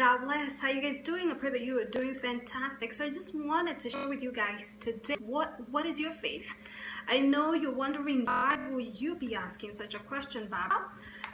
God bless. How you guys doing? I pray that you are doing fantastic. So I just wanted to share with you guys today what what is your faith? I know you're wondering why will you be asking such a question, Bob?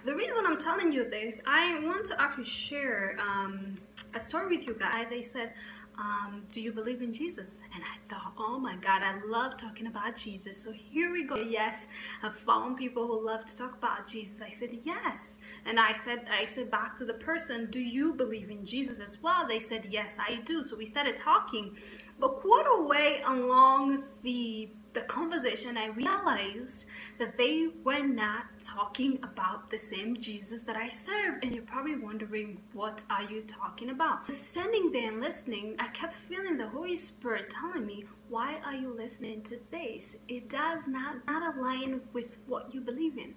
The reason I'm telling you this, I want to actually share um, a story with you guys. They said, um, do you believe in Jesus? And I thought, oh my God, I love talking about Jesus. So here we go. Yes, I found people who love to talk about Jesus. I said, yes. And I said, I said back to the person, do you believe in Jesus as well? They said, yes, I do. So we started talking. But quarter way along the the conversation, I realized that they were not talking about the same Jesus that I serve. And you're probably wondering, what are you talking about? Standing there and listening, I kept feeling the Holy Spirit telling me, why are you listening to this? It does not, not align with what you believe in.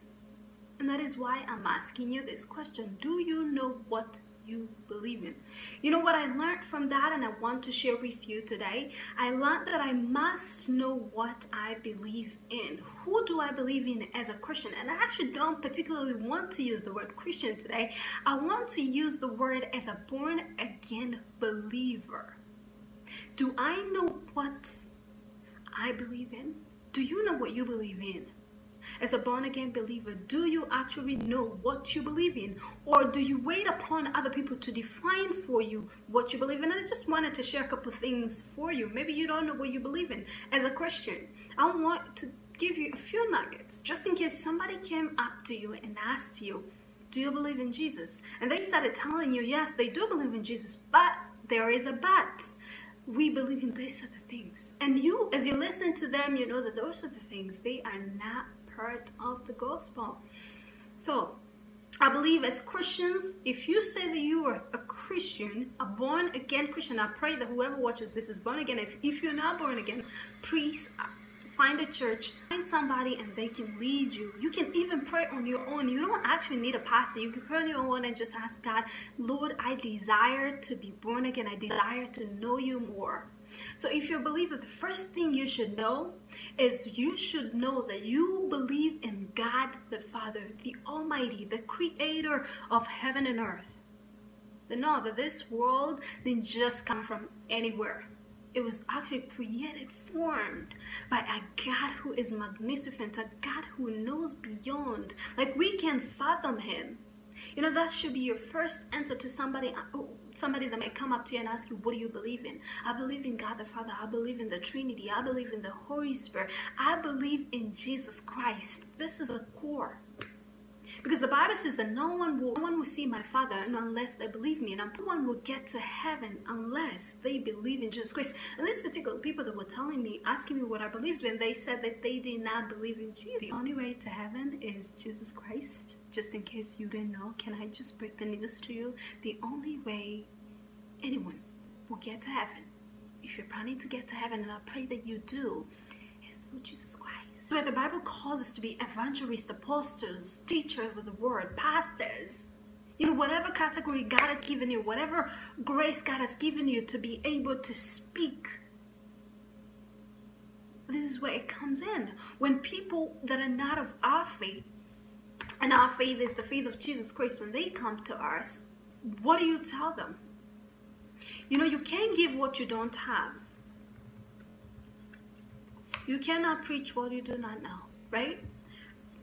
And that is why I'm asking you this question. Do you know what you believe in. You know what I learned from that and I want to share with you today? I learned that I must know what I believe in. Who do I believe in as a Christian? And I actually don't particularly want to use the word Christian today. I want to use the word as a born again believer. Do I know what I believe in? Do you know what you believe in? As a born again believer, do you actually know what you believe in? Or do you wait upon other people to define for you what you believe in? And I just wanted to share a couple things for you. Maybe you don't know what you believe in as a Christian. I want to give you a few nuggets just in case somebody came up to you and asked you, do you believe in Jesus? And they started telling you, yes, they do believe in Jesus, but there is a but we believe in these other things. And you, as you listen to them, you know that those are the things, they are not part of the gospel. So, I believe as Christians, if you say that you are a Christian, a born again Christian, I pray that whoever watches this is born again. If, if you're not born again, please find a church, find somebody and they can lead you. You can even pray on your own. You don't actually need a pastor. You can pray on your own and just ask God, Lord, I desire to be born again. I desire to know you more. So if you're a believer, the first thing you should know is you should know that you believe in God the Father, the Almighty, the creator of heaven and earth. That know that this world didn't just come from anywhere. It was actually created, formed by a God who is magnificent, a God who knows beyond. Like we can fathom him. You know, that should be your first answer to somebody uh, somebody that may come up to you and ask you, what do you believe in? I believe in God the Father. I believe in the Trinity. I believe in the Holy Spirit. I believe in Jesus Christ. This is the core. Because the Bible says that no one will, no one will see my Father unless they believe me, and no one will get to heaven unless they believe in Jesus Christ. And these particular people that were telling me, asking me what I believed in, they said that they did not believe in Jesus. The only way to heaven is Jesus Christ. Just in case you didn't know, can I just break the news to you? The only way anyone will get to heaven, if you're planning to get to heaven, and I pray that you do, is through Jesus Christ. So the Bible calls us to be evangelists, apostles, teachers of the word, pastors. You know, whatever category God has given you, whatever grace God has given you to be able to speak. This is where it comes in. When people that are not of our faith, and our faith is the faith of Jesus Christ, when they come to us, what do you tell them? You know, you can't give what you don't have. You cannot preach what you do not know, right?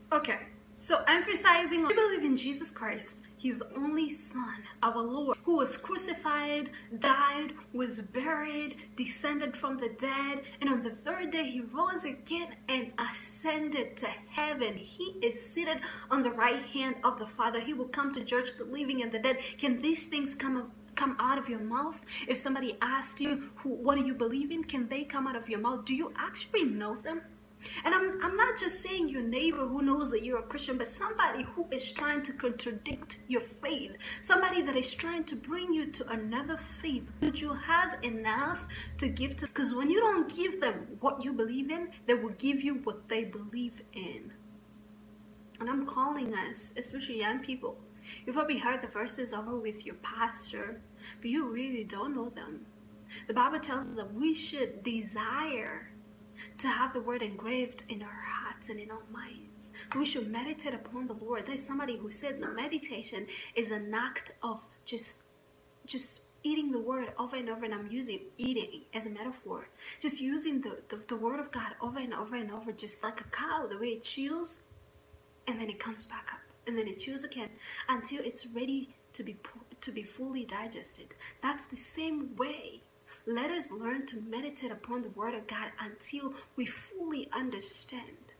Okay, so emphasizing we believe in Jesus Christ, his only son, our Lord, who was crucified, died, was buried, descended from the dead, and on the third day he rose again and ascended to heaven. He is seated on the right hand of the Father. He will come to judge the living and the dead. Can these things come come out of your mouth? If somebody asked you, who, what do you believe in? Can they come out of your mouth? Do you actually know them? And I'm, I'm not just saying your neighbor who knows that you're a Christian, but somebody who is trying to contradict your faith. Somebody that is trying to bring you to another faith. Would you have enough to give to? Because when you don't give them what you believe in, they will give you what they believe in. And I'm calling us, especially young people, you probably heard the verses over with your pastor, but you really don't know them. The Bible tells us that we should desire to have the word engraved in our hearts and in our minds. We should meditate upon the Lord. There's somebody who said the meditation is an act of just just eating the word over and over and i'm using eating as a metaphor just using the, the, the word of god over and over and over just like a cow the way it chews and then it comes back up and then it chews again until it's ready to be to be fully digested that's the same way let us learn to meditate upon the word of god until we fully understand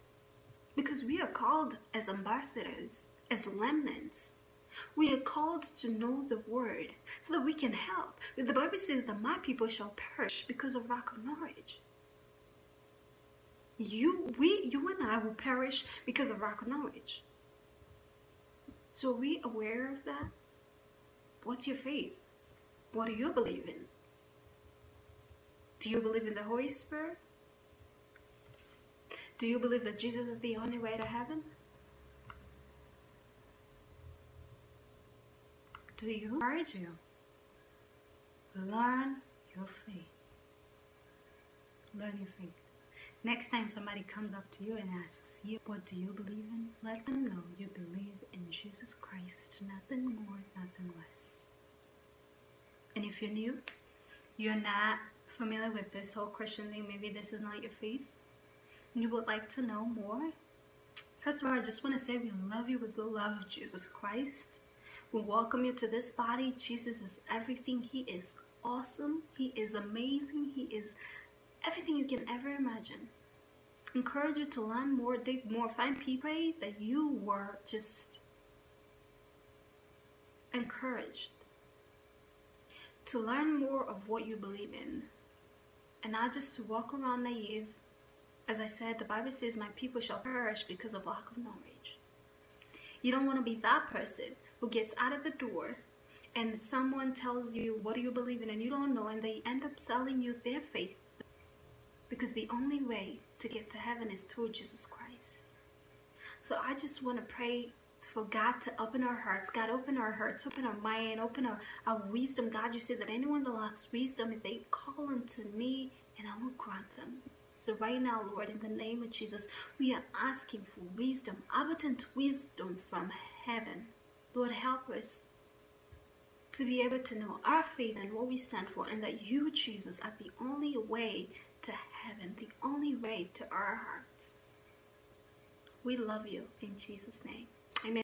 because we are called as ambassadors as remnants we are called to know the word so that we can help. The Bible says that my people shall perish because of lack of knowledge. You, we, you and I will perish because of lack of knowledge. So are we aware of that? What's your faith? What do you believe in? Do you believe in the Holy Spirit? Do you believe that Jesus is the only way to heaven? Do you? Encourage you. Learn your faith. Learn your faith. Next time somebody comes up to you and asks you, What do you believe in? Let them know you believe in Jesus Christ, nothing more, nothing less. And if you're new, you're not familiar with this whole Christian thing, maybe this is not your faith, and you would like to know more, first of all, I just want to say we love you with the love of Jesus Christ. We welcome you to this body. Jesus is everything. He is awesome. He is amazing. He is everything you can ever imagine. Encourage you to learn more, dig more, find people that you were just encouraged to learn more of what you believe in and not just to walk around naive. As I said, the Bible says, My people shall perish because of lack of knowledge. You don't want to be that person who gets out of the door and someone tells you, What do you believe in? and you don't know, and they end up selling you their faith because the only way to get to heaven is through Jesus Christ. So I just want to pray for God to open our hearts. God, open our hearts, open our mind, open our, our wisdom. God, you said that anyone that lacks wisdom, if they call unto me, and I will grant them. So right now, Lord, in the name of Jesus, we are asking for wisdom, abundant wisdom from heaven. Lord, help us to be able to know our faith and what we stand for, and that you, Jesus, are the only way to heaven, the only way to our hearts. We love you in Jesus' name. Amen.